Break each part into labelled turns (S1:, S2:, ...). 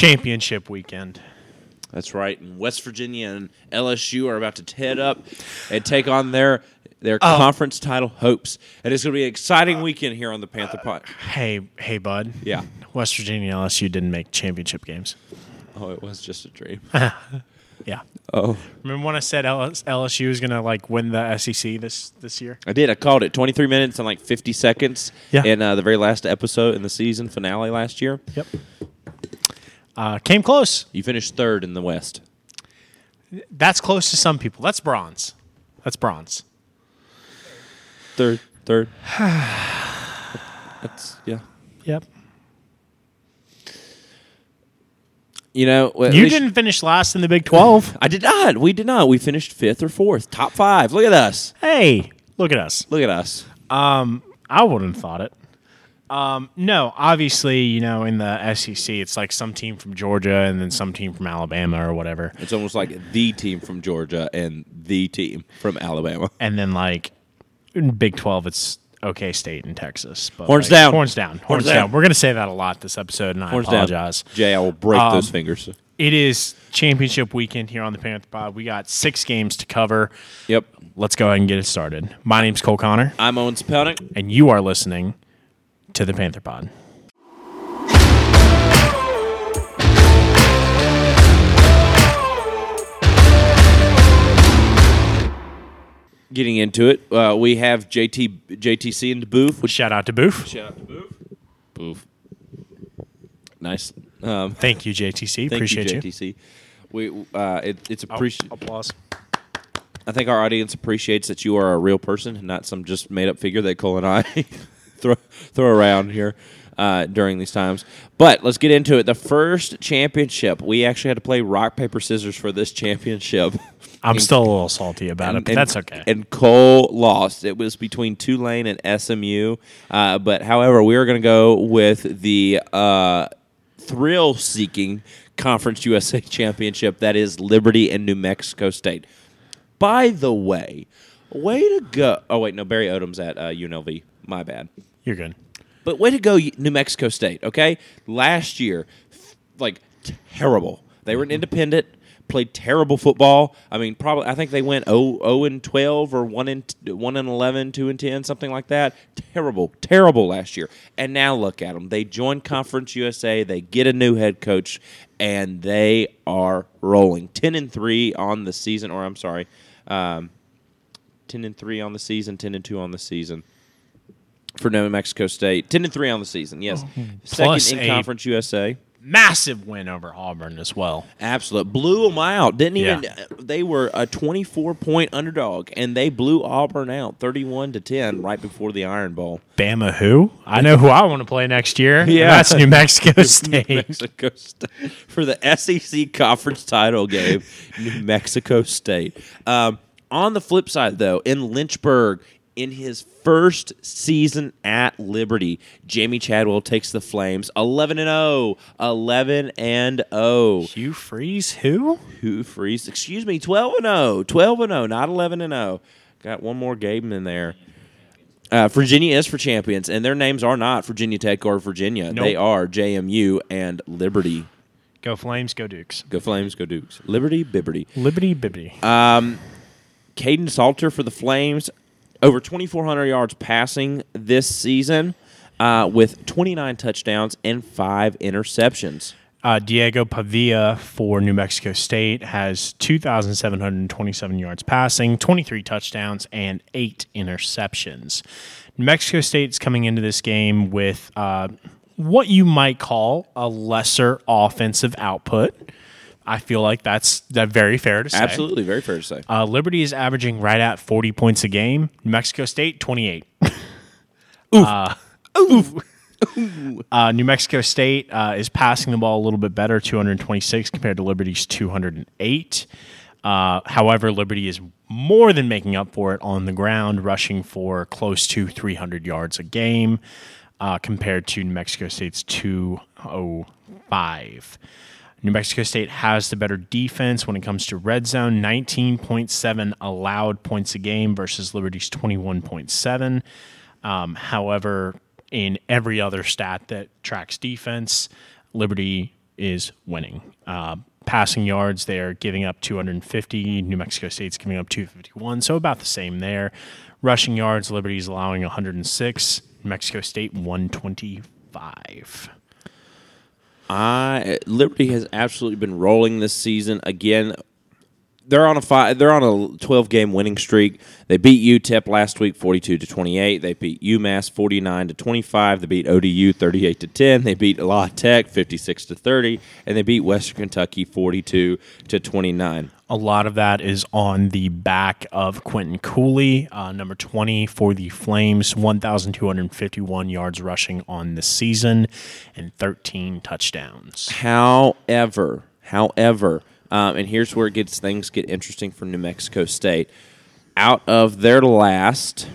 S1: championship weekend.
S2: That's right. And West Virginia and LSU are about to head up and take on their their
S1: Oh.
S2: conference title hopes. And it's going to be an exciting weekend here on the Panther Pod.
S1: Hey, hey, bud.
S2: Yeah.
S1: West Virginia and LSU didn't make championship games.
S2: Oh, it was just a dream.
S1: Yeah.
S2: Oh,
S1: Remember when I said LSU was gonna like win the SEC this this year?
S2: I did. I called it 23 minutes and like 50 seconds
S1: Yeah.
S2: in uh, the very last episode in the season finale last year.
S1: Yep. Uh, came close.
S2: You finished third in the West.
S1: That's close to some people. That's bronze. That's bronze.
S2: Third, third. That's yeah.
S1: Yep.
S2: You know, well,
S1: You didn't finish last in the Big Twelve.
S2: I did not. We did not. We finished fifth or fourth, top five. Look at us.
S1: hey, look at us.
S2: Look at us.
S1: I wouldn't have thought it. Um, no, obviously, you know, in the SEC, it's like some team from Georgia and then some team from Alabama or whatever,
S2: It's almost like the team from Georgia and the team from Alabama.
S1: and then like in Big Twelve, it's OK State and Texas. But
S2: Horns
S1: like,
S2: down.
S1: horns down, horns, down.
S2: down.
S1: We're gonna say that a lot this episode, and I
S2: Horns
S1: apologize.
S2: down. Jay, I will break
S1: Um,
S2: those fingers.
S1: It is championship weekend here on the Panther Pod. We got six games to cover.
S2: Yep.
S1: Let's go ahead and get it started. My name's Cole Connor,
S2: I'm Owen Spelnick.
S1: and you are listening to the Panther Pod.
S2: Getting into it, uh, we have JT JTC and the booth.
S1: Shout out to Boof.
S2: shout out to Booth. Booth. Nice. Um,
S1: Thank you, JTC.
S2: thank
S1: Appreciate
S2: you,
S1: you.
S2: JTC. We uh, it, it's appreciate.
S1: Applause.
S2: I think our audience appreciates that you are a real person and not some just made up figure that Cole and I throw throw around here uh, during these times. But let's get into it. The first championship, we actually had to play rock paper scissors for this championship.
S1: I'm still a little salty about it, but
S2: And-
S1: that's okay.
S2: And Cole lost. It was between Tulane and SMU. Uh, but however, we are going to go with the uh, thrill-seeking Conference USA championship that is Liberty and New Mexico State. By the way, way to go! Oh wait, no, Barry Odom's at uh, UNLV. My bad.
S1: You're good.
S2: But way to go, New Mexico State. Okay, last year, like terrible. They were an independent, played terrible football. I mean, probably I think they went 0, 0 and twelve or one and one and 11, 2 and ten, something like that. Terrible, terrible last year. And now look at them. They join Conference USA. They get a new head coach, and they are rolling. Ten and three on the season, or I'm sorry, um, ten and three on the season, ten and two on the season for New Mexico State. Ten and three on the season. Yes, second
S1: Plus
S2: in Conference USA.
S1: Massive win over Auburn as well.
S2: Absolute blew them out. Didn't even.
S1: Yeah.
S2: They were a twenty-four point underdog, and they blew Auburn out, thirty-one to ten, right before the Iron Bowl.
S1: Bama who? I know who I want to play next year.
S2: Yeah.
S1: That's New Mexico State.
S2: New Mexico State for the SEC conference title game. New Mexico State. Um, on the flip side, though, in Lynchburg, in his first season at Liberty, Jamey Chadwell takes the Flames 11 and 0. 11 and 0.
S1: Hugh Freeze who?
S2: Who freeze? Excuse me, 12 and 0. 12 and 0, not 11 and 0. Got one more game in there. Uh, Virginia is for champions, and their names are not Virginia Tech or Virginia.
S1: Nope.
S2: They are JMU and Liberty.
S1: Go Flames, go Dukes.
S2: Go Flames, go Dukes. Liberty, Bibberty.
S1: Liberty Bibbity.
S2: Kaidon Salter for the Flames, over 2,400 yards passing this season uh, with 29 touchdowns and five interceptions.
S1: Uh, Diego Pavia for New Mexico State has 2,727 yards passing, 23 touchdowns, and eight interceptions. New Mexico State's coming into this game with uh, what you might call a lesser offensive output. I feel like that's that very fair to say.
S2: Absolutely, very fair to say.
S1: Uh, Liberty is averaging right at 40 points a game. New Mexico State, 28. Uh, Uh, New Mexico State uh, is passing the ball a little bit better, 226 compared to Liberty's 208. Uh, however, Liberty is more than making up for it on the ground, rushing for close to 300 yards a game uh, compared to New Mexico State's 205. New Mexico State has the better defense when it comes to red zone, 19.7 allowed points a game versus Liberty's 21.7. Um, however, in every other stat that tracks defense, Liberty is winning. Uh, passing yards, they're giving up 250. New Mexico State's giving up 251, so about the same there. Rushing yards, Liberty's allowing 106. New Mexico State 125.
S2: I Liberty has absolutely been rolling this season. Again, they're on a five, they're on a 12 game winning streak. They beat UTEP last week 42 to 28. They beat UMass 49 to 25. They beat ODU 38 to 10. They beat La Tech 56 to 30 and they beat Western Kentucky 42 to 29.
S1: A lot of that is on the back of Quinton Cooley, uh, number 20 for the Flames, 1,251 yards rushing on the season and 13 touchdowns.
S2: However, however, um, and here's where it gets things get interesting for New Mexico State. Out of their last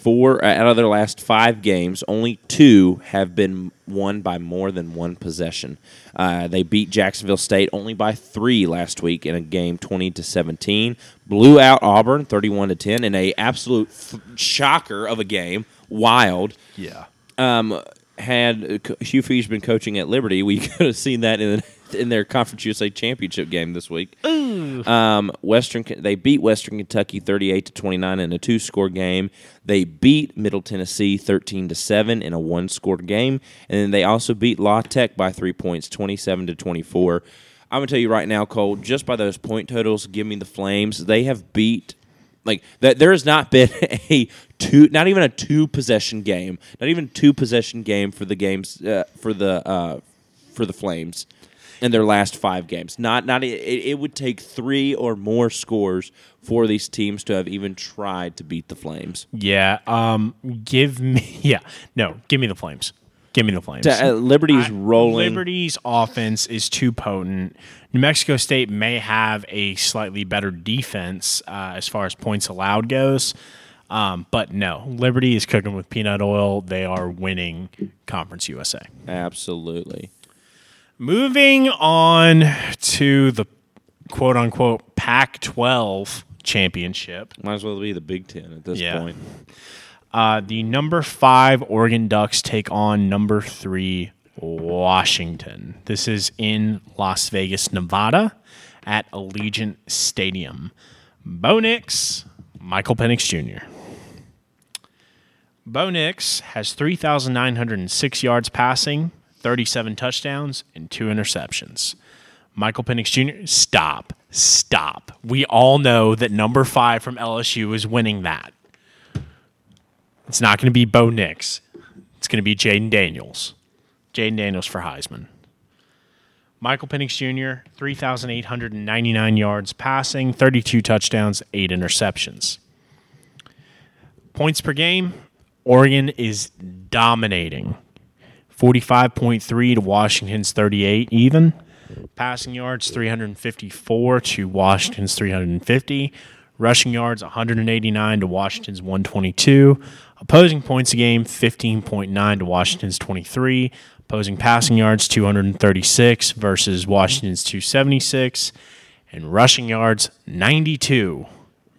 S2: four, uh, out of their last five games, only two have been won by more than one possession. Uh, they beat Jacksonville State only by three last week in a game, twenty to seventeen. Blew out Auburn, thirty-one to ten, in a absolute f- shocker of a game. Wild
S1: Yeah.
S2: um, had uh, Hugh Freeze been coaching at Liberty, we could have seen that in in their Conference USA championship game this week. Um, Western they beat Western Kentucky thirty eight to twenty nine in a two score game. They beat Middle Tennessee thirteen to seven in a one score game, and then they also beat La Tech by three points, twenty seven to twenty four. I'm gonna tell you right now, Cole. Just by those point totals, give me the Flames. They have beat like that there has not been a two not even a two possession game not even two possession game for the games uh, for the uh, for the flames in their last five games not not it, it would take three or more scores for these teams to have even tried to beat the flames
S1: Yeah. Um, give me, yeah. No, give me the Flames. Give me the Flames.
S2: uh, liberty's
S1: I-
S2: rolling
S1: Liberty's offense is too potent. New Mexico State may have a slightly better defense uh, as far as points allowed goes. Um, but no, Liberty is cooking with peanut oil. They are winning Conference USA.
S2: absolutely
S1: Moving on to the quote unquote Pac 12 championship.
S2: might as well be the big ten at this
S1: Yeah.
S2: point
S1: Uh, the number five Oregon Ducks take on number three Washington. This is in Las Vegas, Nevada, at Allegiant Stadium. Bo Nix, Michael Penix Jr. Bo Nix has 3,906 yards passing, 37 touchdowns, and two interceptions. Michael Penix Jr., stop. Stop. We all know that number five from LSU is winning that. It's not going to be Bo Nix. It's going to be Jayden Daniels. Jayden Daniels for Heisman. Michael Penix Jr., 3,899 yards passing, 32 touchdowns, 8 interceptions. Points per game, Oregon is dominating. 45.3 to Washington's 38 even. Passing yards 354 to Washington's 350. Rushing yards 189 to Washington's 122. Opposing points a game 15.9 to Washington's 23. Opposing passing yards 236 versus Washington's 276. And rushing yards 92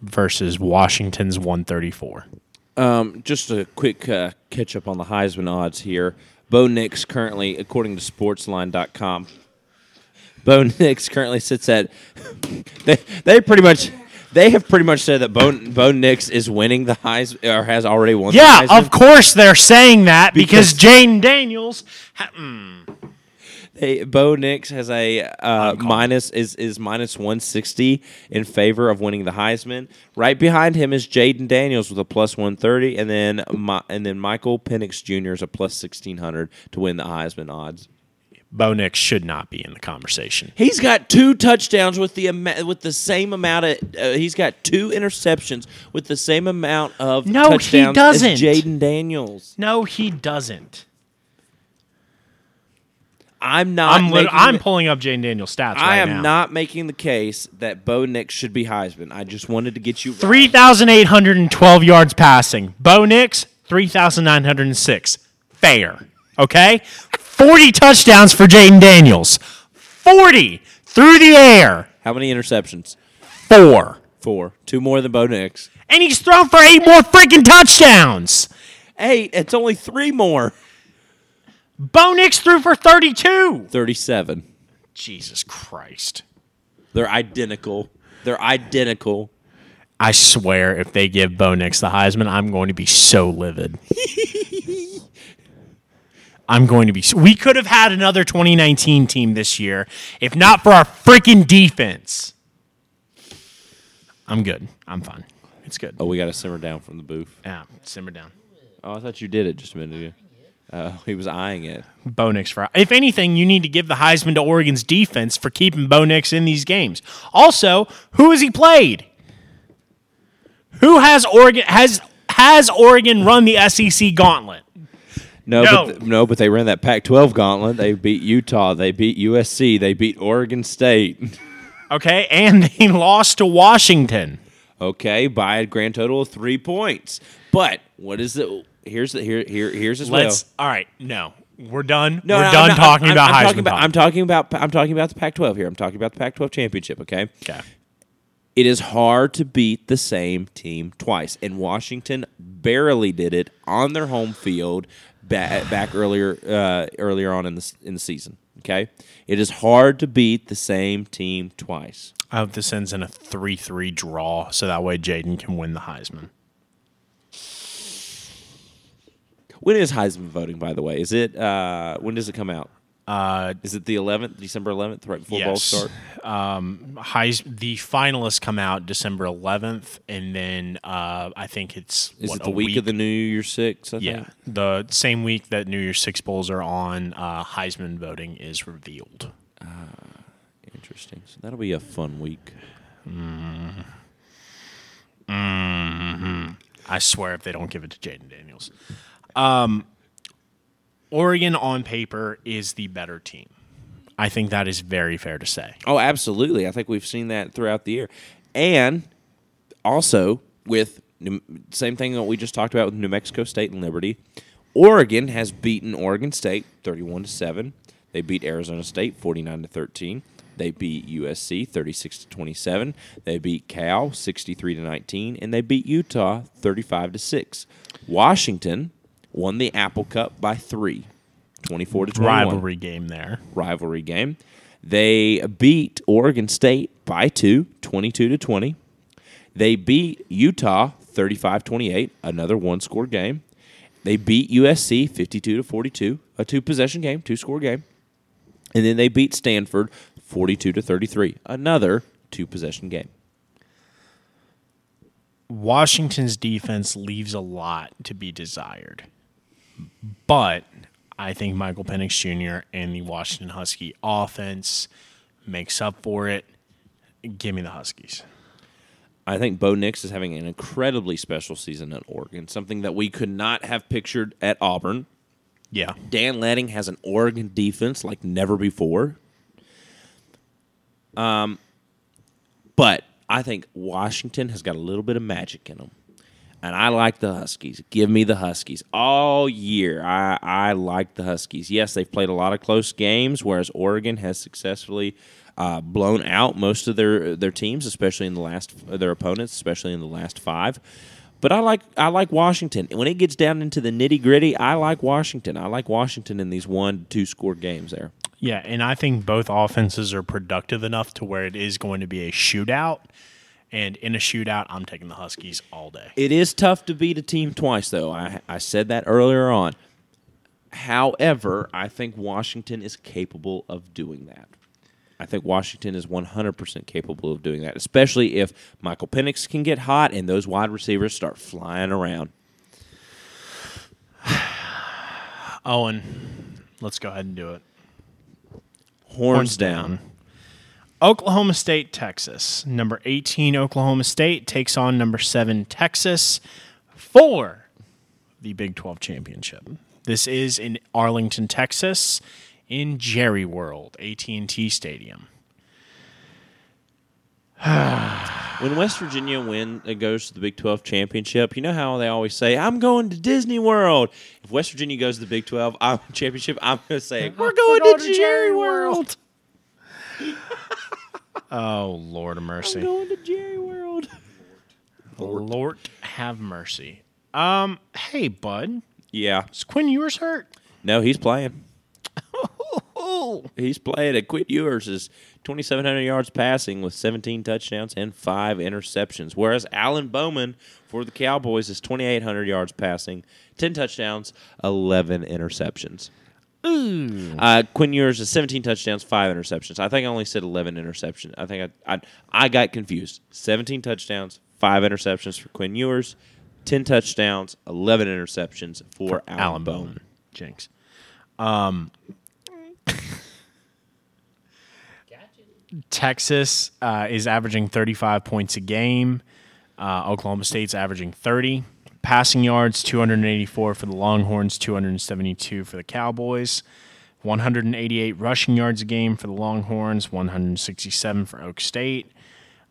S1: versus Washington's 134.
S2: Um, just a quick uh, catch up on the Heisman odds here. Bo Nix currently, according to Sportsline.com, Bo Nix currently sits at. They they pretty much they have pretty much said that Bo Bo Nix is winning the Heisman or has already won.
S1: Yeah, of course they're saying that because,
S2: Because-
S1: Jayden Daniels. Ha- mm.
S2: They, Bo Nix has a uh, minus is is minus one sixty in favor of winning the Heisman. Right behind him is Jayden Daniels with a plus one thirty, and then Mi- and then Michael Penix Jr. is a plus sixteen hundred to win the Heisman odds.
S1: Bo Nix should not be in the conversation.
S2: He's got two touchdowns with the ama- with the same amount of. Uh, he's got two interceptions with the same amount of
S1: No, he doesn't.
S2: as Jayden Daniels.
S1: No, he doesn't.
S2: I'm not.
S1: I'm lit- I'm
S2: the-
S1: pulling up Jayden Daniels stats.
S2: I
S1: right
S2: am
S1: now.
S2: not making the case that Bo Nix should be Heisman. I just wanted to get you
S1: Three thousand eight hundred and twelve yards passing. Bo Nix three thousand nine hundred and six. Fair. Okay. Forty touchdowns for Jayden Daniels. Forty through the air.
S2: How many interceptions?
S1: Four.
S2: Four. Two more than Bo Nix.
S1: And he's thrown for eight more freaking touchdowns.
S2: Eight. It's only three more.
S1: Bo Nix threw for 32.
S2: 37.
S1: Jesus Christ.
S2: They're identical. They're identical.
S1: I swear, if they give Bo Nix the Heisman, I'm going to be so livid. I'm going to be. We could have had another 2019 team this year if not for our freaking defense. I'm good. I'm fine. It's good.
S2: Oh, we got to simmer down from the booth.
S1: Yeah, simmer down.
S2: Oh, I thought you did it just a minute ago. Uh, he was eyeing it.
S1: Bo Nix for. If anything, you need to give the Heisman to Oregon's defense for keeping Bo Nix in these games. Also, who has he played? Who has Oregon has has Oregon run the SEC gauntlet?
S2: No,
S1: No.
S2: but th- no, but they ran that Pac-12 gauntlet. They beat Utah. They beat USC. They beat Oregon State.
S1: Okay, and they lost to Washington.
S2: Okay, by a grand total of three points. But what is the? Here's the here here here's as
S1: Let's. All right, no, we're done.
S2: No,
S1: we're
S2: no, I'm
S1: done
S2: not-
S1: talking
S2: I'm-
S1: about
S2: I'm,
S1: Heisman.
S2: talking about. I'm talking about I'm talking about the Pac-12 here. I'm talking about the Pac-12 championship. Okay.
S1: okay.
S2: It is hard to beat the same team twice, and Washington barely did it on their home field back, back earlier uh, earlier on in the in the season. Okay, it is hard to beat the same team twice.
S1: I hope this ends in a three-three draw, so that way Jayden can win the Heisman.
S2: When is Heisman voting? By the way, is it uh, when does it come out?
S1: Uh,
S2: Is it the 11th, December 11th, right before ball
S1: yes.
S2: start?
S1: Um, Heis- the finalists come out December 11th, and then uh, I think it's
S2: Is
S1: what,
S2: it the
S1: a
S2: week, of the New Year's Six? I
S1: Yeah,
S2: think?
S1: the same week that New Year's Six bowls are on, uh, Heisman voting is revealed.
S2: Interesting. So that'll be a fun week.
S1: I swear, if they don't give it to Jayden Daniels, um, Oregon on paper is the better team. I think that is very fair to say.
S2: Oh, absolutely. I think we've seen that throughout the year. And also with same thing that we just talked about with New Mexico State and Liberty. Oregon has beaten Oregon State 31 to 7. They beat Arizona State 49 to 13. They beat USC 36 to 27. They beat Cal 63 to 19 and they beat Utah 35 to 6. Washington won the Apple Cup by 3. 24 to 21
S1: Rivalry game there.
S2: rivalry game. They beat Oregon State by two, 22 to 20. They beat Utah 35-28, another one-score game. They beat USC 52 to 42, a two-possession game, two-score game. And then they beat Stanford 42 to 33, another two-possession game.
S1: Washington's defense leaves a lot to be desired. But I think Michael Penix Jr. and the Washington Husky offense makes up for it. Give me the Huskies.
S2: I think Bo Nix is having an incredibly special season at Oregon, something that we could not have pictured at Auburn.
S1: Yeah.
S2: Dan Lanning has an Oregon defense like never before. Um, but I think Washington has got a little bit of magic in them, and I like the Huskies. Give me the Huskies all year. I I like the Huskies. Yes, they've played a lot of close games, whereas Oregon has successfully. Uh, blown out most of their their teams, especially in the last their opponents, especially in the last five. But I like I like Washington. When it gets down into the nitty gritty, I like Washington. I like Washington in these one two score games there.
S1: Yeah, and I think both offenses are productive enough to where it is going to be a shootout. And in a shootout, I'm taking the Huskies all day.
S2: It is tough to beat a team twice, though. I I said that earlier on. However, I think Washington is capable of doing that. I think Washington is 100% capable of doing that, especially if Michael Penix can get hot and those wide receivers start flying around.
S1: Owen, let's go ahead and do it.
S2: Horns, down.
S1: Oklahoma State, Texas. Number 18, Oklahoma State takes on number 7, Texas for the Big 12 championship. This is in Arlington, Texas, in Jerry World, AT&T Stadium.
S2: When West Virginia win uh, goes to the Big 12 championship, you know how they always say, "I'm going to Disney World." If West Virginia goes to the Big 12 I'm, championship, I'm going to say, "We're going, to, Jerry World."
S1: Oh, Lord of mercy.
S2: Going to Jerry World.
S1: Lord have mercy. Um, hey, bud,
S2: Yeah.
S1: is Quinn Ewers hurt?
S2: No, he's playing.
S1: Oh,
S2: He's played at Quinn Ewers is 2,700 yards passing with 17 touchdowns and five interceptions. Whereas Alan Bowman for the Cowboys is 2,800 yards passing, 10 touchdowns, 11 interceptions.
S1: Ooh.
S2: Uh, Quinn Ewers is 17 touchdowns, five interceptions. I think I only said 11 interceptions. I think I, I I got confused. 17 touchdowns, five interceptions for Quinn Ewers, 10 touchdowns, 11 interceptions for, Alan,
S1: Alan
S2: Bowman.
S1: Bowman. Jinx. Um, Texas uh, is averaging 35 points a game. Uh, Oklahoma State's averaging 30. Passing yards, 284 for the Longhorns, 272 for the Cowboys. 188 rushing yards a game for the Longhorns, 167 for Oak State.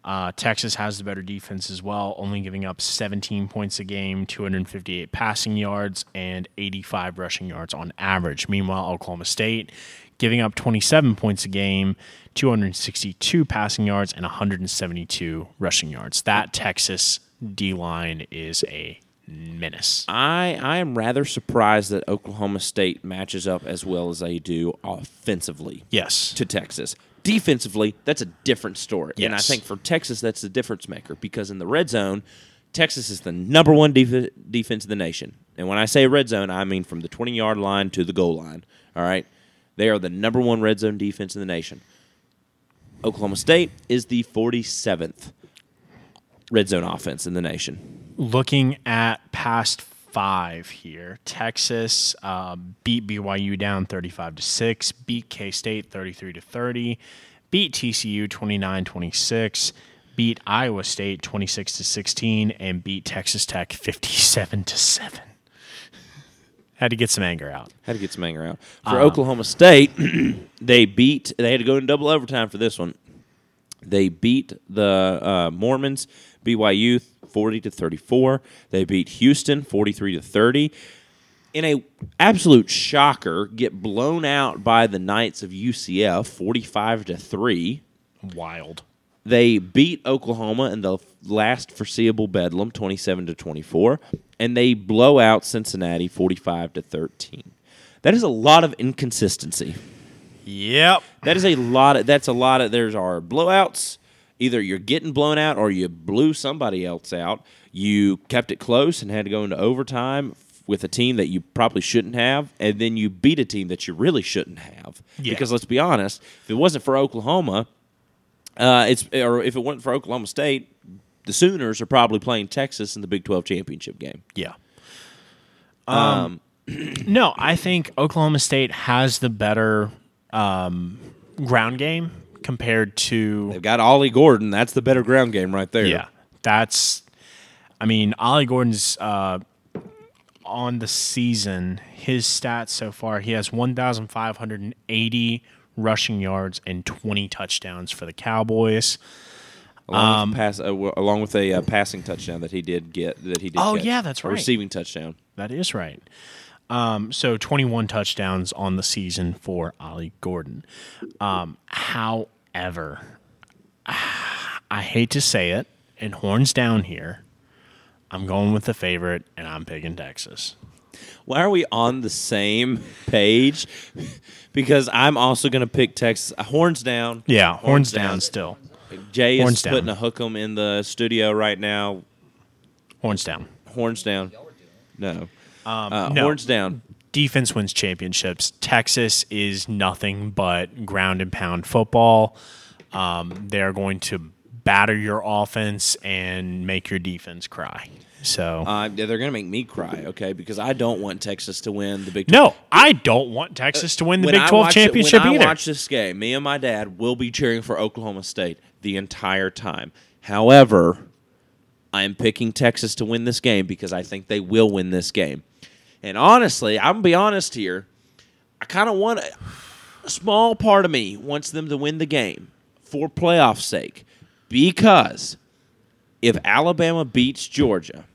S1: Uh, Texas has the better defense as well, only giving up 17 points a game, 258 passing yards, and 85 rushing yards on average. Meanwhile, Oklahoma State giving up 27 points a game, 262 passing yards, and 172 rushing yards. That Texas D line is a menace.
S2: I, I am rather surprised that Oklahoma State matches up as well as they do offensively
S1: Yes.
S2: to Texas. Defensively, that's a different story. And I think for Texas, that's the difference maker because in the red zone, Texas is the number one def- defense in the nation. And when I say red zone, I mean from the 20 yard line to the goal line. All right? They are the number one red zone defense in the nation. Oklahoma State is the 47th red zone offense in the nation.
S1: looking at past five here, Texas uh, beat BYU down 35 to 6, beat K State 33 to 30, beat TCU 29 26, beat Iowa State 26 to 16, and beat Texas Tech 57 to 7. Had to get some anger out.
S2: Had to get some anger out. For Oklahoma State, they beat. They had to go in double overtime for this one. They beat the uh, Mormons, BYU, forty to thirty-four. They beat Houston, forty-three to thirty. In a absolute shocker, get blown out by the Knights of UCF, forty-five to three.
S1: Wild.
S2: They beat Oklahoma in the last foreseeable bedlam, 27 to 24, and they blow out Cincinnati 45 to 13. That is a lot of inconsistency.
S1: Yep.
S2: That is a lot of that's a lot of there's our blowouts. Either you're getting blown out or you blew somebody else out. You kept it close and had to go into overtime with a team that you probably shouldn't have, and then you beat a team that you really shouldn't have.
S1: Yeah.
S2: Because let's be honest, if it wasn't for Oklahoma, uh, it's or if it wasn't for Oklahoma State, the Sooners are probably playing Texas in the Big Twelve championship game.
S1: Yeah. Um, no, I think Oklahoma State has the better um, ground game compared to
S2: They've got Ollie Gordon. That's the better ground game right there.
S1: Yeah, that's. I mean, Ollie Gordon's uh, on the season. His stats so far: he has one thousand five hundred and eighty rushing yards and twenty touchdowns for the Cowboys.
S2: along
S1: Um,
S2: with, pass, uh, along with a uh, passing touchdown that he did get that he did.
S1: Oh,
S2: catch.
S1: yeah, that's
S2: A
S1: right.
S2: receiving touchdown.
S1: That is right. Um, so twenty-one touchdowns on the season for Ollie Gordon. Um, however, I hate to say it, and horns down here. I'm going with the favorite, and I'm picking Texas.
S2: Why are we on the same page? because I'm also going to pick Texas. Uh, horns down.
S1: Yeah, horns,
S2: Horns
S1: down.
S2: down.
S1: still.
S2: Jay is
S1: down.
S2: putting a hook 'em in the studio right now.
S1: Horns down.
S2: Horns down. No. Uh,
S1: no.
S2: Horns down.
S1: Defense wins championships. Texas is nothing but ground and pound football. Um, they're going to batter your offense and make your defense cry. So
S2: Uh, they're going to make me cry, okay? Because I don't want Texas to win the Big
S1: no, I don't want Texas to win the Big Twelve
S2: watch
S1: championship
S2: when
S1: either.
S2: I watch this game, me and my dad will be cheering for Oklahoma State the entire time. However, I am picking Texas to win this game because I think they will win this game. And honestly, I'm gonna be honest here. I kind of want a, a small part of me wants them to win the game for playoff sake because if Alabama beats Georgia,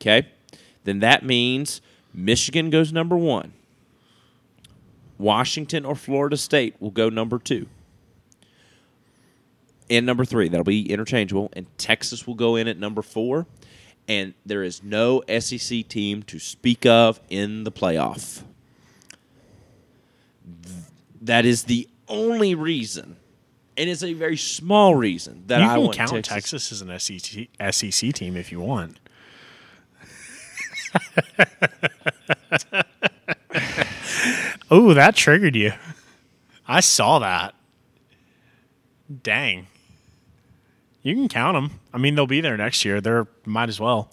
S2: okay, then that means Michigan goes number one. Washington or Florida State will go number two. And number three, that'll be interchangeable. And Texas will go in at number four. And there is no SEC team to speak of in the playoff. That is the only reason, and it's a very small reason that
S1: You
S2: I
S1: can
S2: want
S1: count
S2: Texas.
S1: Texas as an SEC, SEC team if you want. oh, that triggered you. I saw that. Dang. You can count them. I mean, they'll be there next year. They're might as well.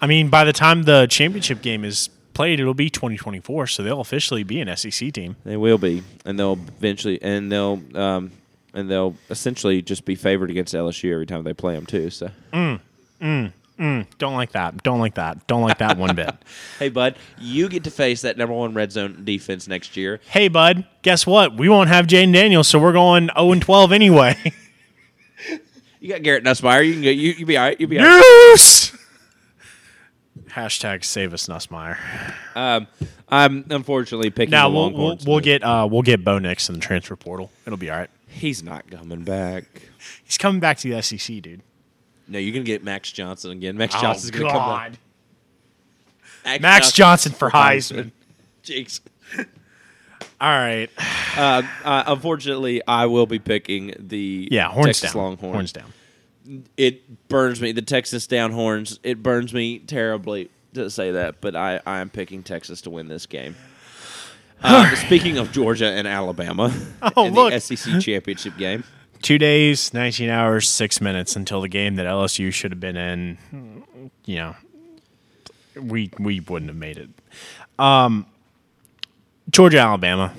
S1: I mean, by the time the championship game is played, it'll be 2024, so they'll officially be an SEC team.
S2: They will be, and they'll eventually, and they'll, um, and they'll essentially just be favored against LSU every time they play them too. So, mm, mm, mm.
S1: Don't like that. Don't like that. Don't like that one bit.
S2: hey, bud, you get to face that number one red zone defense next year.
S1: hey, bud, guess what? We won't have Jayden Daniels, so we're going 0 and 12 anyway.
S2: You got Garrett Nussmeier. You can go. You you be all right. You be all right.
S1: Yes! Hashtag save us, Nussmeier.
S2: Um, I'm unfortunately picking
S1: Now
S2: the
S1: we'll we'll,
S2: Longhorns.
S1: we'll
S2: but
S1: get uh, we'll get Bo Nix in the transfer portal. It'll be all right.
S2: He's not coming back.
S1: He's coming back to the SEC, dude.
S2: No, you're gonna get Max Johnson again. Max Johnson's gonna come back.
S1: Max Johnson for Heisman.
S2: Jinx.
S1: All right.
S2: Uh, uh, unfortunately, I will be picking the
S1: Yeah, horns
S2: Texas
S1: down.
S2: Longhorns.
S1: Horns down.
S2: It burns me. The Texas down horns. It burns me terribly to say that, but I, I am picking Texas to win this game. Uh, speaking of Georgia and Alabama,
S1: Oh,
S2: in
S1: look.
S2: the SEC championship game.
S1: Two days, 19 hours, six minutes until the game that LSU should have been in. You know, we we wouldn't have made it. Um, Georgia, Alabama.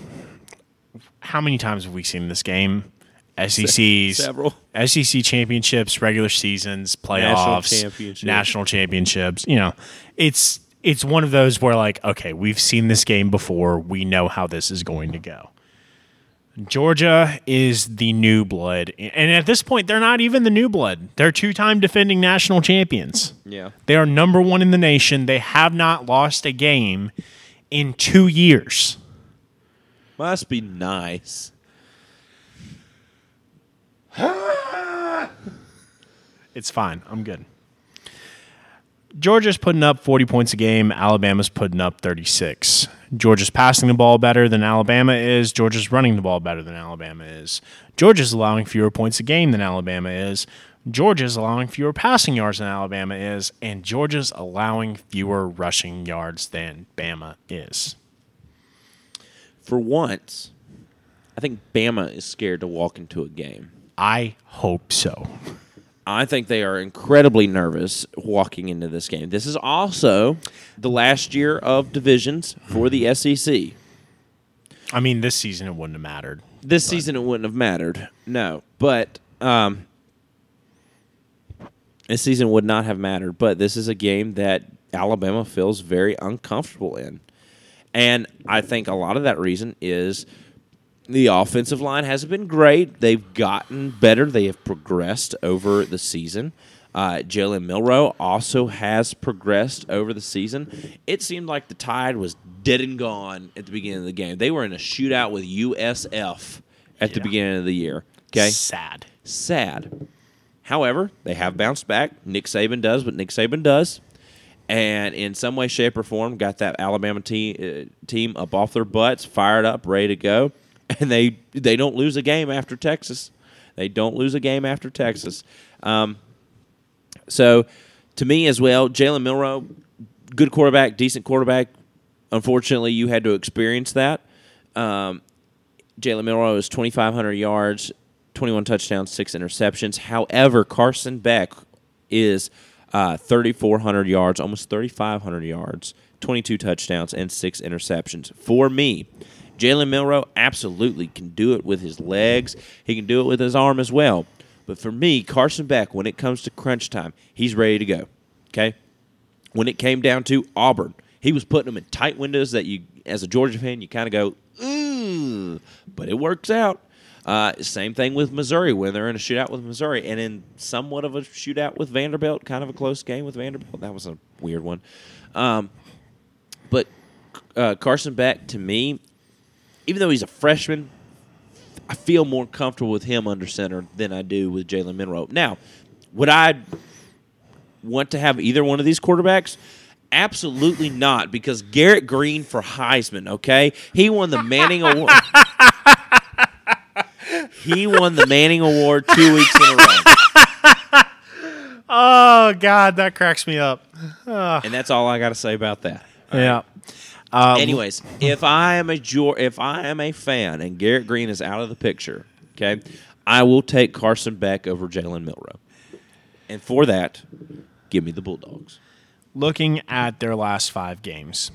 S1: How many times have we seen this game? SECs,
S2: Several.
S1: SEC championships, regular seasons, playoffs,
S2: championship.
S1: national championships. You know, it's it's one of those where like, okay, we've seen this game before. We know how this is going to go. Georgia is the new blood, and at this point, they're not even the new blood. They're two-time defending national champions.
S2: Yeah.
S1: They are number one in the nation. They have not lost a game in two years.
S2: Must be nice.
S1: It's fine. I'm good. Georgia's putting up 40 points a game. Alabama's putting up 36. Georgia's passing the ball better than Alabama is. Georgia's running the ball better than Alabama is. Georgia's allowing fewer points a game than Alabama is. Georgia's allowing fewer passing yards than Alabama is. And Georgia's allowing fewer rushing yards than Bama is.
S2: For once, I think Bama is scared to walk into a game.
S1: I hope so.
S2: I think they are incredibly nervous walking into this game. This is also the last year of divisions for the SEC.
S1: I mean, this season it wouldn't have mattered.
S2: This season it wouldn't have mattered. No, but um, this season would not have mattered. But this is a game that Alabama feels very uncomfortable in, and I think a lot of that reason is the offensive line hasn't been great. They've gotten better. They have progressed over the season. Uh, Jalen Milroe also has progressed over the season. It seemed like the tide was dead and gone at the beginning of the game. They were in a shootout with USF at the beginning of the year. Okay,
S1: Sad.
S2: sad. However, they have bounced back. Nick Saban does what Nick Saban does, and in some way, shape, or form, got that Alabama team uh, team up off their butts, fired up, ready to go, and they they don't lose a game after Texas. They don't lose a game after Texas. Um, so, to me as well, Jalen Milroe, good quarterback, decent quarterback. Unfortunately, you had to experience that. Um, Jalen Milroe is 2,500 yards, 21 touchdowns, six interceptions. However, Carson Beck is uh, 3,400 yards, almost 3,500 yards, 22 touchdowns, and six interceptions. For me, Jalen Milroe absolutely can do it with his legs. He can do it with his arm as well. But for me, Carson Beck, when it comes to crunch time, he's ready to go. Okay? When it came down to Auburn, he was putting them in tight windows that you, as a Georgia fan, you kind of go, ooh, but it works out. Uh, same thing with Missouri when they're in a shootout with Missouri, and in somewhat of a shootout with Vanderbilt, kind of a close game with Vanderbilt. That was a weird one. Um, but uh, Carson Beck, to me, even though he's a freshman, I feel more comfortable with him under center than I do with Jalen Monroe. Now, would I want to have either one of these quarterbacks? Absolutely not, because Garrett Greene for Heisman. Okay, he won the Manning Award. He won the Manning Award two weeks in a row.
S1: Oh God, that cracks me up.
S2: And that's all I got to say about that.
S1: Yeah.
S2: Um, Anyways, if I am a if I am a fan and Garrett Greene is out of the picture, okay, I will take Carson Beck over Jalen Milroe. And for that, give me the Bulldogs.
S1: Looking at their last five games,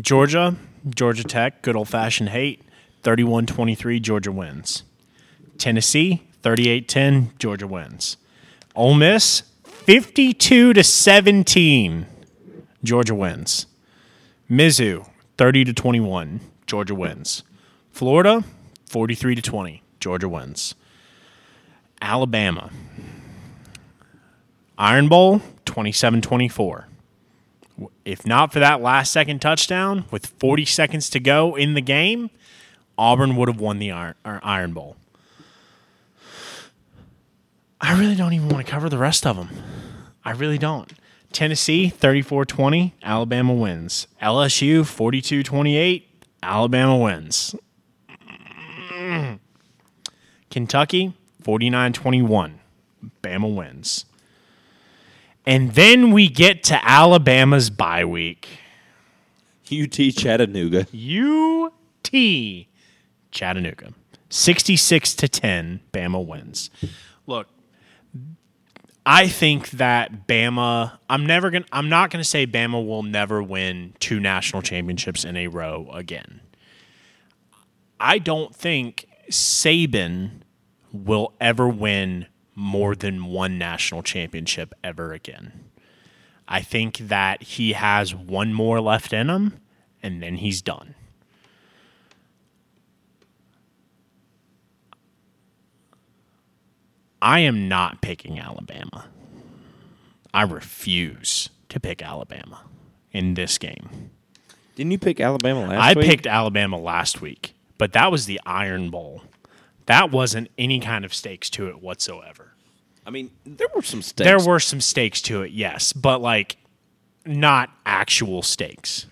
S1: Georgia, Georgia Tech, good old fashioned hate, 31 23, Georgia wins. Tennessee, 38 10, Georgia wins. Ole Miss, 52 to 17, Georgia wins. Mizzou, 30 to 21, Georgia wins. Florida, 43 to 20, Georgia wins. Alabama, Iron Bowl, 27 24. If not for that last second touchdown with 40 seconds to go in the game, Auburn would have won the Iron, Iron Bowl. I really don't even want to cover the rest of them. I really don't. Tennessee 34 20, Alabama wins. LSU 42 28, Alabama wins. Mm. Kentucky 49 21, Bama wins. And then we get to Alabama's bye week.
S2: UT Chattanooga.
S1: UT Chattanooga. 66 to 10, Bama wins. Look, I think that Bama I'm never going to I'm not going to say Bama will never win two national championships in a row again. I don't think Saban will ever win more than one national championship ever again. I think that he has one more left in him and then he's done. I am not picking Alabama. I refuse to pick Alabama in this game.
S2: Didn't you pick Alabama last
S1: I
S2: week?
S1: picked Alabama last week, but that was the Iron Bowl. That wasn't any kind of stakes to it whatsoever.
S2: I mean, there were some stakes.
S1: There were some stakes to it, yes, but like not actual stakes.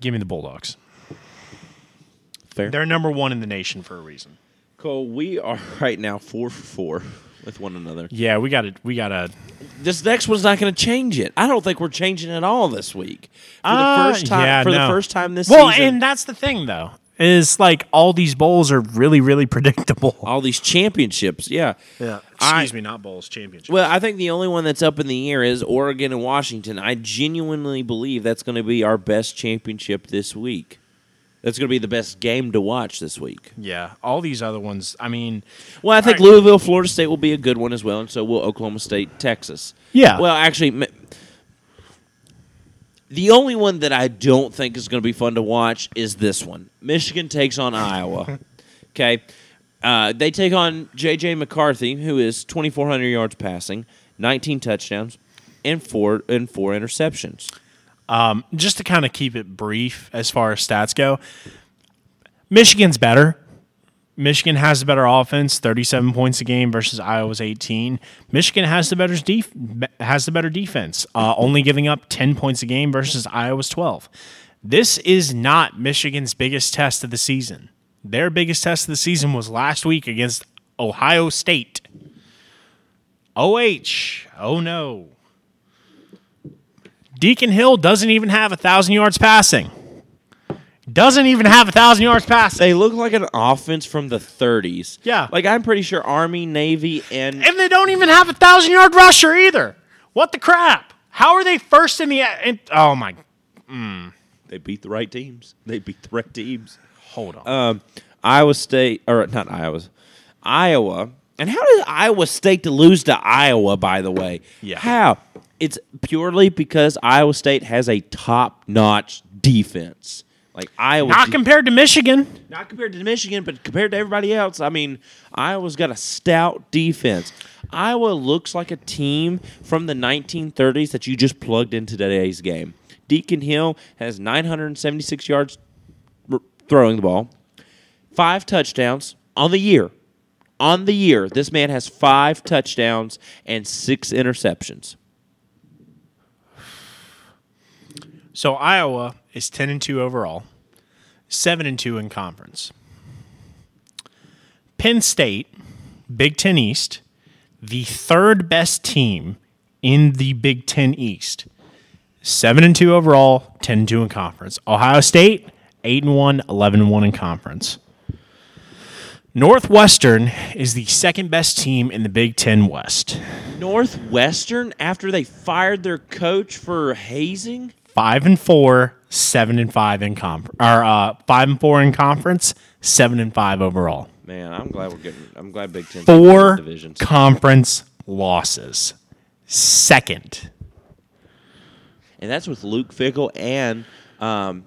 S1: Give me the Bulldogs.
S2: fair.
S1: They're number one in the nation for a reason.
S2: Cole, we are right now four for four with one another.
S1: Yeah, we got to we got to
S2: This next one's not going to change it. I don't think we're changing at all this week for
S1: Uh,
S2: the first time.
S1: yeah,
S2: for
S1: no.
S2: the first time this season.
S1: Well,
S2: season,
S1: and that's the thing though. Is like all these bowls are really really predictable.
S2: all these championships. Yeah,
S1: Yeah.
S2: I-
S1: me, not bowls, championships.
S2: Well, I think the only one that's up in the air is Oregon and Washington. I genuinely believe that's going to be our best championship this week. That's going to be the best game to watch this week.
S1: yeah, all these other ones. I mean,
S2: Well, I think
S1: All right.
S2: Louisville, Florida State will be a good one as well, and so will Oklahoma State, Texas.
S1: Yeah.
S2: Well, actually, the only one that I don't think is going to be fun to watch is this one. Michigan takes on Iowa. Okay. Uh, they take on J.J. McCarthy, who is 2,400 yards passing, 19 touchdowns, and four and four interceptions.
S1: Um, just to kind of keep it brief as far as stats go, Michigan's better. Michigan has the better offense, 37 points a game versus Iowa's 18. Michigan has the better def- has the better defense, uh, only giving up 10 points a game versus Iowa's 12. This is not Michigan's biggest test of the season. Their biggest test of the season was last week against Ohio State. OH. Oh no. Deacon Hill doesn't even have a thousand yards passing. Doesn't even have a thousand yards passing.
S2: They look like an offense from the 30s.
S1: Yeah.
S2: Like, I'm pretty sure Army, Navy, and
S1: And they don't even have a thousand yard rusher either. What the crap? How are they first in the? In, oh my! Mm.
S2: they beat the right teams. They beat the right teams.
S1: Hold on.
S2: um, Iowa State or not Iowa, Iowa. And how did Iowa State to lose to Iowa? By the way,
S1: Yeah.
S2: how? It's purely because Iowa State has a top-notch defense. Like Iowa,
S1: Not compared to Michigan.
S2: not compared to Michigan, but compared to everybody else. I mean, Iowa's got a stout defense. Iowa looks like a team from the 1930s that you just plugged into today's game. Deacon Hill has 976 yards r- throwing the ball, five touchdowns on the year. On the year, this man has five touchdowns and six interceptions.
S1: So Iowa is ten and two overall, seven and two in conference. Penn State, Big Ten East, the third best team in the Big Ten East. Seven and two overall, 10 and two in conference. Ohio State, eight and one, 11 and one in conference. Northwestern is the second best team in the Big Ten West.
S2: Northwestern after they fired their coach for hazing.
S1: Five and four, seven and five in conference, or uh, five and four in conference, seven and five overall.
S2: Man, I'm glad we're getting. I'm glad Big Ten
S1: Four
S2: divisions.
S1: conference losses. Second.
S2: and that's with Luke Fickell and um,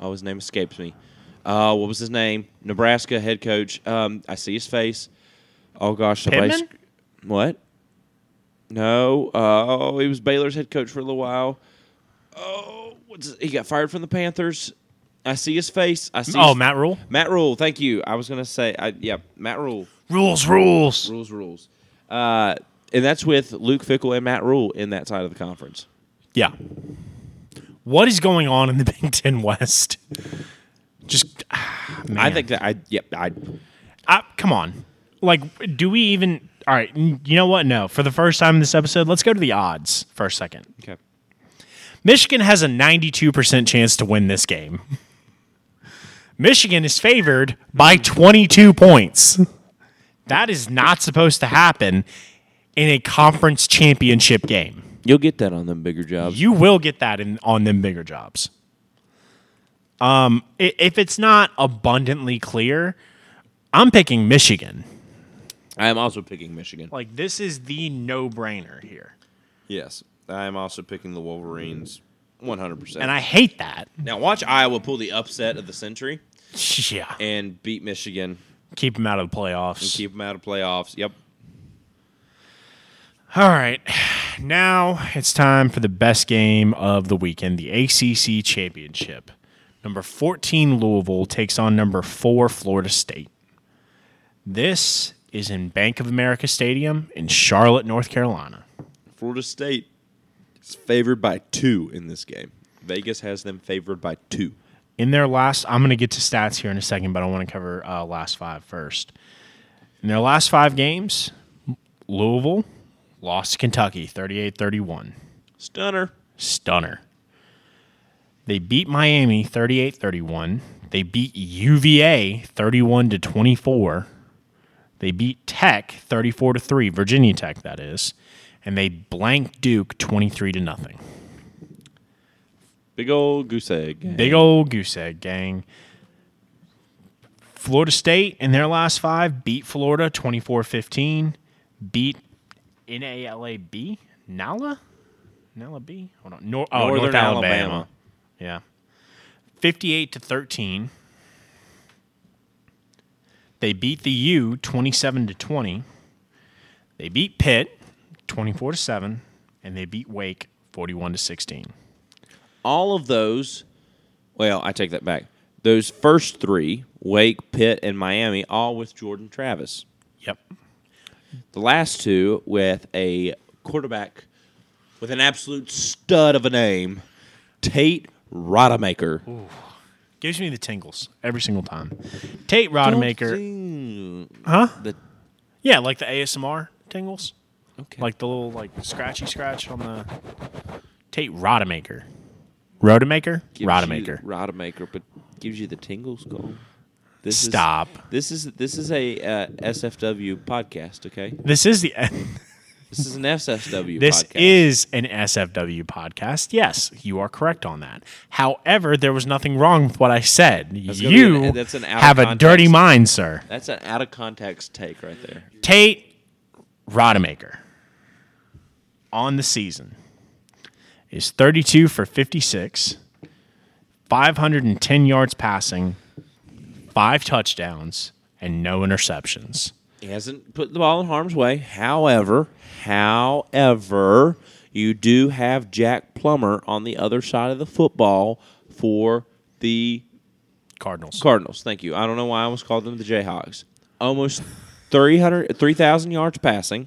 S2: oh, his name escapes me. Uh, what was his name? Nebraska head coach. Um, I see his face. Oh gosh,
S1: Pittman?
S2: What? No. Uh, oh, he was Baylor's head coach for a little while. Oh, what's he got fired from the Panthers. I see his face. I see.
S1: Oh,
S2: his-
S1: Matt Rhule.
S2: Matt Rhule. Thank you. I was gonna say. I, yeah, Matt Rhule.
S1: Rules, rules.
S2: Rules, rules. Uh, and that's with Luke Fickell and Matt Rhule in that side of the conference.
S1: Yeah. What is going on in the Big Ten West? Just, ah,
S2: I think that I. Yep. I.
S1: Uh, come on. Like, do we even? All right. You know what? No. For the first time in this episode, let's go to the odds for a second.
S2: Okay.
S1: Michigan has a 92% chance to win this game. Michigan is favored by 22 points. That is not supposed to happen in a conference championship game.
S2: You'll get that on them bigger jobs.
S1: You will get that in on them bigger jobs. Um, if it's not abundantly clear, I'm picking Michigan.
S2: I am also picking Michigan.
S1: Like this is the no-brainer here,
S2: Yes, I am also picking the Wolverines. One hundred percent.
S1: and I hate that.
S2: now watch Iowa pull the upset of the century
S1: Yeah,
S2: and beat Michigan
S1: keep them out of the playoffs.
S2: and keep them out of playoffs. Yep.
S1: All right, now it's time for the best game of the weekend, the ACC championship. Number 14 Louisville takes on number four Florida State. This is in Bank of America Stadium in Charlotte, North Carolina.
S2: Florida State is favored by two in this game. Vegas has them favored by two.
S1: in their last i'm going to get to stats here in a second but i want to cover uh, last five first in their last five games louisville lost to kentucky 38-31
S2: Stunner.
S1: stunner they beat miami 38-31 they beat uva 31 to 24 they beat tech 34 to 3 virginia tech that is and they blanked duke 23 to nothing
S2: Big old goose egg.
S1: Big old goose egg gang. Florida State in their last five beat Florida 24 15, beat NALAB, NALA? NALA B? Hold on. Nor- oh,
S2: Northern
S1: North Alabama.
S2: Alabama.
S1: Yeah. 58 to 13. They beat the U 27 to 20. They beat Pitt 24 to 7 and they beat Wake 41 to 16.
S2: all of those, well, I take that back. Those first three, Wake, Pitt, and Miami, all with Jordan Travis.
S1: Yep.
S2: The last two with a quarterback with an absolute stud of a name, Tate Rodemaker.
S1: Gives me the tingles every single time. Tate Rodemaker. Huh?
S2: The,
S1: Yeah, like the ASMR tingles.
S2: okay.
S1: Like the little like scratchy scratch on the Tate Rodemaker. Rodemaker?
S2: Gives
S1: Rodemaker.
S2: Rodemaker, but gives you the tingles. This
S1: Stop.
S2: Is, this is this is a uh, SFW podcast. Okay,
S1: This is the
S2: this is an SFW.
S1: This
S2: podcast.
S1: is an SFW podcast. Yes, you are correct on that. However, there was nothing wrong with what I said.
S2: gonna be
S1: You
S2: an- eh, that's an out of
S1: have a
S2: context.
S1: dirty mind, sir.
S2: that's an out of context take right there.
S1: Tate Rodemaker on the season is 32 for 56, 510 yards passing, five touchdowns, and no interceptions.
S2: He hasn't put the ball in harm's way. However, however, you do have Jack Plummer on the other side of the football for the
S1: Cardinals.
S2: Cardinals. Thank you. I don't know why I almost called them the Jayhawks. Almost 300 3,000 yards passing,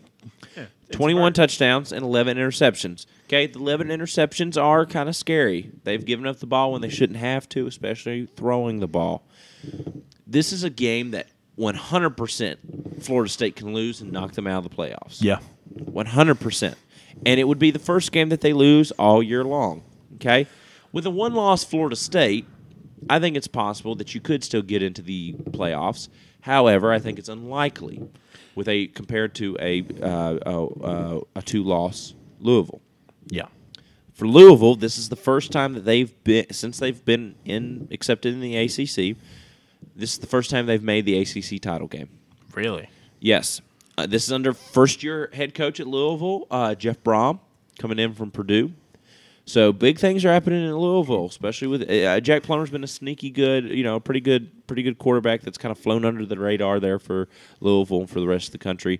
S2: 21 touchdowns, and 11 interceptions. Okay, the 11 interceptions are kind of scary. They've given up the ball when they shouldn't have to, especially throwing the ball. This is a game that 100% Florida State can lose and knock them out of the playoffs.
S1: Yeah.
S2: 100%. And it would be the first game that they lose all year long. Okay? With a one loss Florida State, I think it's possible that you could still get into the playoffs. However, I think it's unlikely with a compared to a uh, a, a two loss Louisville.
S1: Yeah.
S2: For Louisville, this is the first time that they've been since they've been in accepted in the ACC. This is the first time they've made the ACC title game.
S1: Really?
S2: Yes. Uh, this is under first year head coach at Louisville, uh, Jeff Brohm, coming in from Purdue. So big things are happening in Louisville, especially with uh, Jack Plummer's been a sneaky good, you know, pretty good, pretty good quarterback that's kind of flown under the radar there for Louisville and for the rest of the country.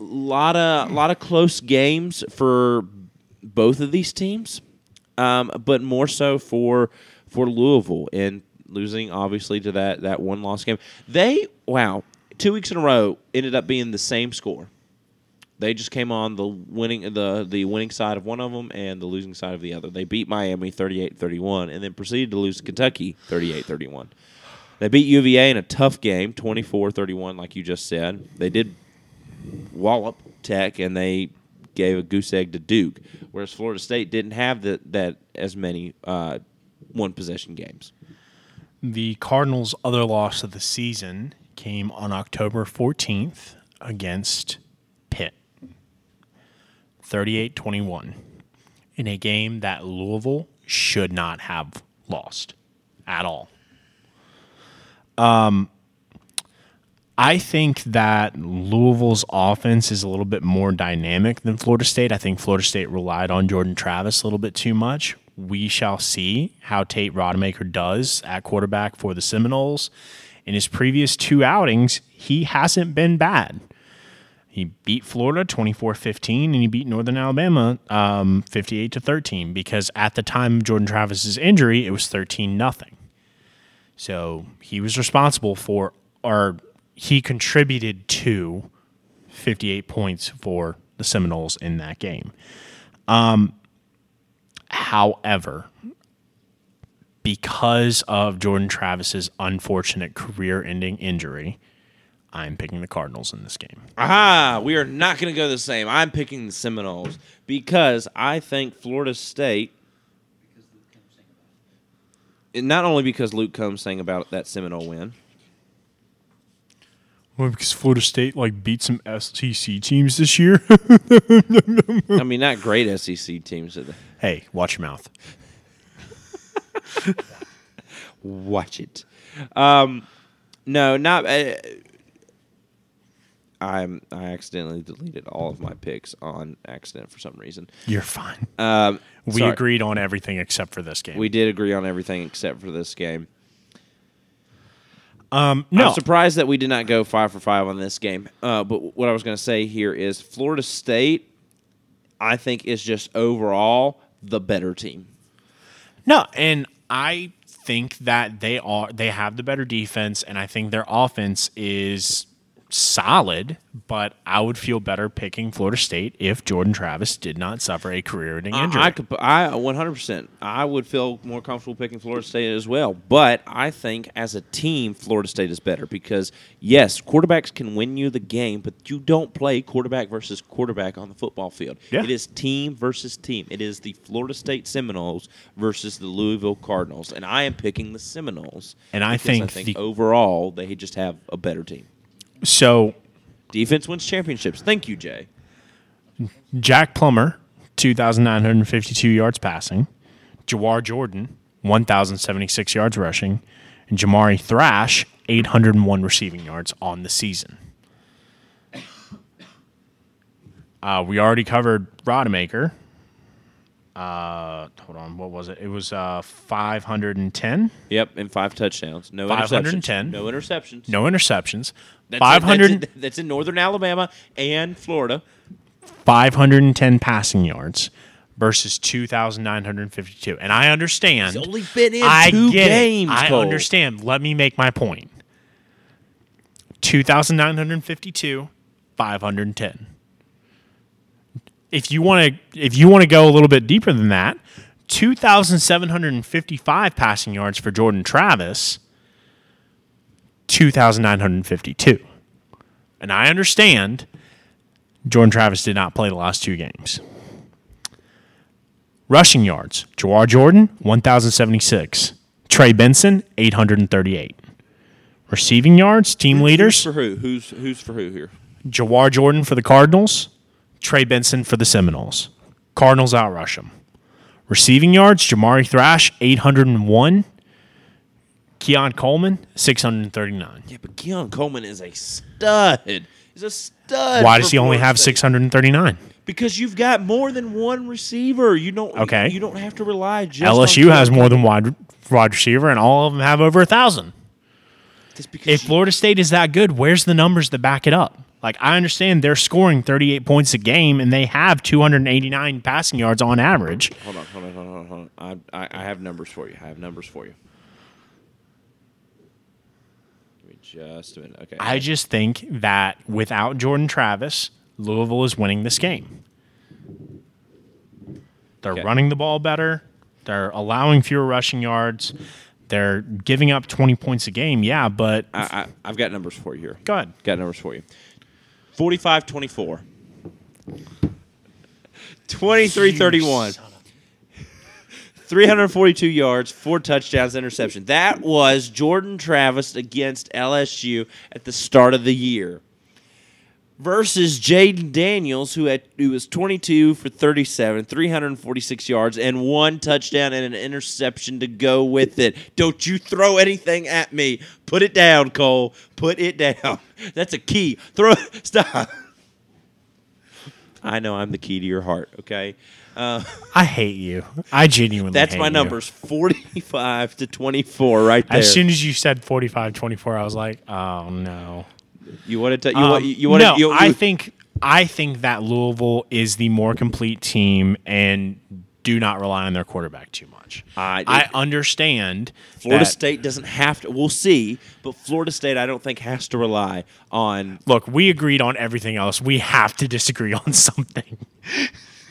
S2: A lot of lot of close games for both of these teams, um, but more so for for Louisville and losing obviously to that that one loss game. They wow, two weeks in a row ended up being the same score. They just came on the winning the the winning side of one of them and the losing side of the other. They beat Miami 38-31 and then proceeded to lose to Kentucky 38-31. They beat UVA in a tough game 24-31 like you just said. They did wallop Tech and they gave a goose egg to Duke, whereas Florida State didn't have the, that as many uh, one possession games.
S1: The Cardinals' other loss of the season came on October 14th against Pitt. 38 21 in a game that Louisville should not have lost at all. Um, I think that Louisville's offense is a little bit more dynamic than Florida State. I think Florida State relied on Jordan Travis a little bit too much. We shall see how Tate Rodemaker does at quarterback for the Seminoles. In his previous two outings, he hasn't been bad. He beat Florida 24-15 and he beat Northern Alabama um, 58 to 13 because at the time of Jordan Travis's injury, it was 13 nothing. So he was responsible for or he contributed to 58 points for the Seminoles in that game. Um, however, because of Jordan Travis's unfortunate career-ending injury, I'm picking the Cardinals in this game.
S2: Aha! We are not going to go the same. I'm picking the Seminoles because I think Florida State. and Not only because Luke Combs sang about that Seminole win.
S1: Well, because Florida State like beat some SEC teams this year.
S2: I mean, not great SEC teams.
S1: Hey, watch your mouth.
S2: Watch it. Um, no, not. Uh, I'm. I accidentally deleted all of my picks on accident for some reason.
S1: You're fine.
S2: Um,
S1: we
S2: sorry.
S1: agreed on everything except for this game.
S2: We did agree on everything except for this game.
S1: um, no,
S2: I'm surprised that we did not go five for five on this game. Uh, but what I was going to say here is Florida State, I think, is just overall the better team.
S1: no, and I think that they are they have the better defense, and I think their offense is solid. But I would feel better picking Florida State if Jordan Travis did not suffer a career-ending injury.
S2: I, I could, I 100. percent I would feel more comfortable picking Florida State as well. But I think as a team, Florida State is better because yes, quarterbacks can win you the game, but you don't play quarterback versus quarterback on the football field.
S1: Yeah.
S2: It is team versus team. It is the Florida State Seminoles versus the Louisville Cardinals, and I am picking the Seminoles.
S1: And I think
S2: I think
S1: the-
S2: overall they just have a better team.
S1: So
S2: Defense wins championships. Thank you, Jay.
S1: Jack Plummer, 2,952 yards passing. Jawhar Jordan, 1,076 yards rushing. And Jamari Thrash, 801 receiving yards on the season. Uh, we already covered Rodemaker. Uh, hold on, what was it? It was uh, 510.
S2: Yep, and five touchdowns. No
S1: 510.
S2: interceptions. No interceptions.
S1: No interceptions.
S2: That's
S1: 500,
S2: In, that's, in, that's in northern Alabama and Florida.
S1: 510 passing yards versus 2,952. And I understand.
S2: He's only been in
S1: I
S2: two games.
S1: I
S2: Cole.
S1: understand. Let me make my point. 2,952, 510. If you want to, if you want to go a little bit deeper than that, 2,755 passing yards for Jordan Travis 2,952. And I understand Jordan Travis did not play the last two games. Rushing yards, Jawhar Jordan, 1,076. Trey Benson, 838. Receiving yards, team leaders,
S2: Who's for who? Who's who's for who here?
S1: Jawhar Jordan for the Cardinals, Trey Benson for the Seminoles. Cardinals outrush them. Receiving yards, Jamari Thrash, 801. Keon Coleman, 639.
S2: Yeah, but Keon Coleman is a stud. He's a stud.
S1: Why does he only have 639?
S2: Because you've got more than one receiver. You don't.
S1: Okay.
S2: You don't have to rely just. on
S1: LSU has more than wide wide receiver, and all of them have over a thousand. If Florida State is that good, where's the numbers that back it up? Like I understand they're scoring 38 points a game, and they have 289 passing yards on average.
S2: hold on, hold on, hold on, hold on. I, I, I have numbers for you. I have numbers for you. Give me just a minute. Okay.
S1: I just think that without Jordan Travis, Louisville is winning this game. They're
S2: Okay.
S1: running the ball better. They're allowing fewer rushing yards. They're giving up 20 points a game. Yeah, but
S2: I, I, I've got numbers for you here.
S1: go ahead.
S2: Got numbers for you. 45 24. 23 31. 342 yards, four touchdowns, interception. That was Jordan Travis against LSU at the start of the year. Versus Jayden Daniels, who had who was 22 for 37, 346 yards, and one touchdown and an interception to go with it. Don't you throw anything at me. Put it down, Cole. Put it down. That's a key. Throw stop. I know I'm the key to your heart, okay? Uh,
S1: I hate you. I genuinely
S2: that's my
S1: you.
S2: numbers 45 to 24 right there.
S1: As soon as you said 45 24, I was like, oh no.
S2: You want to you,
S1: Um,
S2: want you want
S1: no,
S2: to you,
S1: I think I think that Louisville is the more complete team and do not rely on their quarterback too much.
S2: I-
S1: I understand
S2: Florida State doesn't have to. We'll see, but Florida State, I don't think has to rely on.
S1: Look, we agreed on everything else. We have to disagree on something.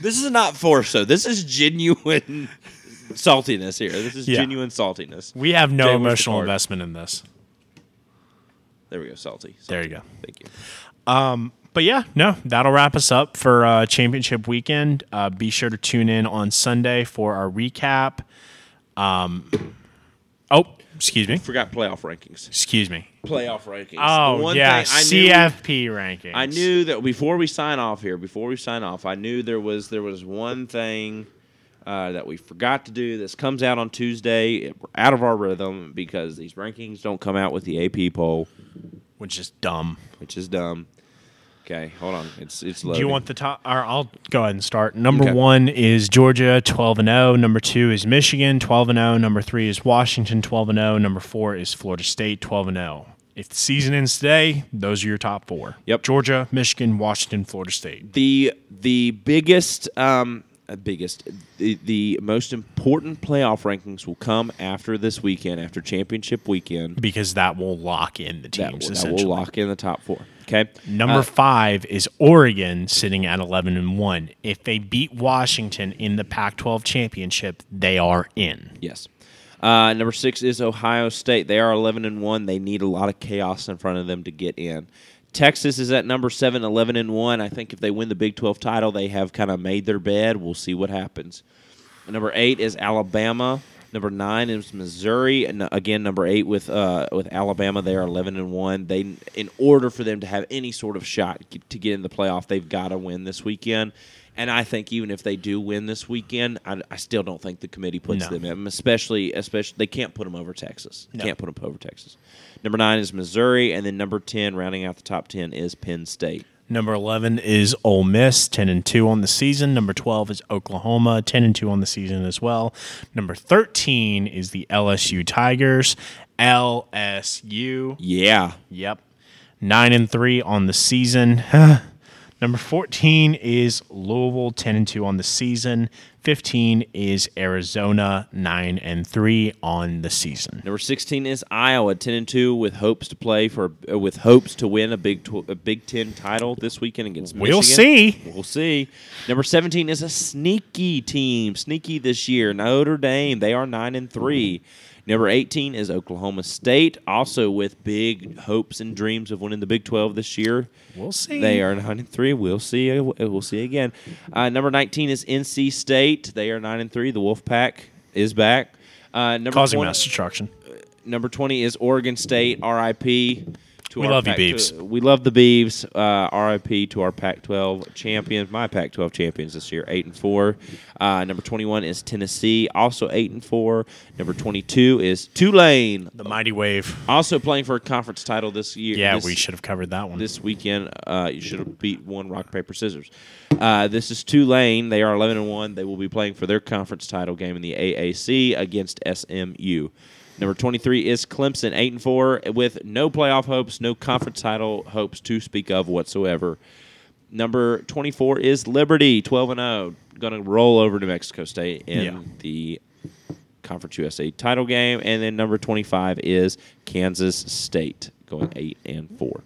S2: This is not force, though. This is genuine saltiness here. This is
S1: Yeah.
S2: genuine saltiness.
S1: We have no
S2: Jay,
S1: emotional investment in this.
S2: There we go, salty.
S1: There you go.
S2: Thank you.
S1: But yeah, no, that'll wrap us up for uh, championship weekend. Uh, be sure to tune in on Sunday for our recap. Um, oh, excuse me.
S2: Forgot playoff rankings.
S1: Excuse me.
S2: Playoff rankings.
S1: Oh,
S2: one
S1: yeah,
S2: thing I knew-
S1: CFP rankings.
S2: I knew that before we sign off here, before we sign off, I knew there was there was one thing uh, that we forgot to do. This comes out on Tuesday, We're out of our rhythm because these rankings don't come out with the AP poll,
S1: which is dumb.
S2: which is dumb. Okay, hold on. It's it's
S1: Do you want the top? Or I'll go ahead and start. Number
S2: Okay.
S1: one is Georgia, twelve and zero. Number two is Michigan, twelve and zero. Number three is Washington, twelve and zero. Number four is Florida State, twelve and zero. If the season ends today, those are your top four.
S2: Yep.
S1: Georgia, Michigan, Washington, Florida State.
S2: the the biggest um biggest the, the most important playoff rankings will come after this weekend, after championship weekend.
S1: Because that will lock in the teams.
S2: that
S1: essentially.
S2: will lock in the top four. Okay,
S1: Number
S2: Uh,
S1: five is Oregon sitting at 11 and 1. If they beat Washington in the Pac 12 championship, they are in.
S2: Yes. Uh, number six is Ohio State. They are 11 and 1. They need a lot of chaos in front of them to get in. Texas is at number seven, 11 and 1. I think if they win the Big 12 title, they have kind of made their bed. We'll see what happens. Number eight is Alabama. Number nine is Missouri, and uh, again, number eight with uh, with Alabama. They are eleven and one. They, in order for them to have any sort of shot to get in the playoff, they've got to win this weekend. And I think even if they do win this weekend, I, I still don't think the committee puts
S1: No.
S2: them in. Especially, especially they can't put them over Texas.
S1: No.
S2: Can't put them over Texas. Number nine is Missouri, and then number ten, rounding out the top ten, is Penn State.
S1: Number 11 is Ole Miss, 10 and 2 on the season. Number 12 is Oklahoma, 10 and 2 on the season as well. Number 13 is the LSU Tigers. LSU.
S2: Yeah,
S1: Yep. 9 and 3 on the season. Number 14 is Louisville, 10 and 2 on the season. 15 is Arizona, 9 and 3 on the season.
S2: Number sixteen is Iowa, ten and two, with hopes to play for uh, with hopes to win a Big tw- a Big Ten title this weekend against
S1: We'll
S2: Michigan.
S1: see.
S2: We'll see. Number seventeen is a sneaky team, sneaky this year. Notre Dame, they are nine and three. Number 18 is Oklahoma State, also with big hopes and dreams of winning the Big 12 this year.
S1: We'll see.
S2: They are nine and three. We'll see. We'll see again. Uh, number 19 is NC State. They are nine and three. The Wolfpack is back. Uh, number
S1: causing
S2: 20
S1: mass destruction.
S2: Number 20 is Oregon State, RIP. To
S1: We
S2: our
S1: love you,
S2: Pac-
S1: Beavs.
S2: to- we love the Beavs. Uh, RIP to our Pac-12 champions, my Pac-12 champions this year, eight and four. Uh, number 21 is Tennessee, also eight and four. Number 22 is Tulane,
S1: The mighty wave.
S2: also playing for a conference title this year.
S1: Yeah,
S2: this-
S1: we should have covered that one.
S2: this weekend. Uh, you should have beat one rock paper scissors. Uh, this is Tulane. They are eleven and one. They will be playing for their conference title game in the AAC against SMU. Number twenty three is Clemson, eight and four, with no playoff hopes, no conference title hopes to speak of whatsoever. Number twenty four is Liberty, twelve and zero, going to roll over New Mexico State in
S1: Yeah.
S2: the Conference USA title game, and then number twenty five is Kansas State, going eight and four.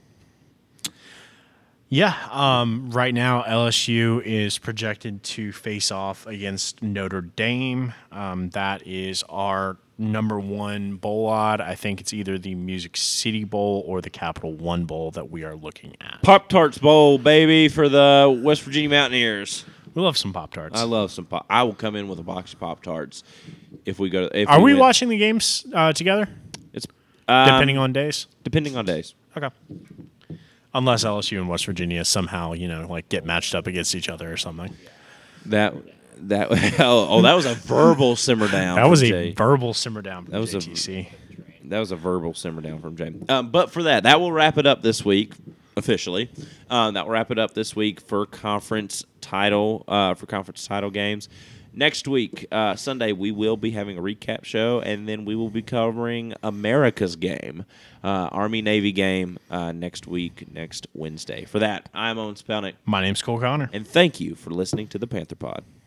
S1: Yeah, um, right now LSU is projected to face off against Notre Dame. Um, that is our number one bowl odd. I think it's either the Music City Bowl or the Capital One Bowl that we are looking at.
S2: Pop Tarts Bowl, baby, for the West Virginia Mountaineers.
S1: We love some Pop Tarts.
S2: I love some pop. I will come in with a box of Pop Tarts if we go. If
S1: Are we
S2: win.
S1: watching the games uh, together,
S2: It's um,
S1: depending on days?
S2: depending on days.
S1: Okay. Unless LSU and West Virginia somehow, you know, like get matched up against each other or something.
S2: That that oh, oh that was a verbal simmer down.
S1: That was a
S2: Jay.
S1: verbal simmer down from
S2: That was a- That was a verbal simmer down from James. Um, but for that, that will wrap it up this week officially. Um, that will wrap it up this week for conference title uh, for conference title games. Next week, uh, Sunday, we will be having a recap show, and then we will be covering America's game, uh, Army Navy game, uh, next week, next Wednesday. For that, I'm Owen Spelnick,
S1: My name's Cole Connor.
S2: and thank you for listening to the Panther Pod.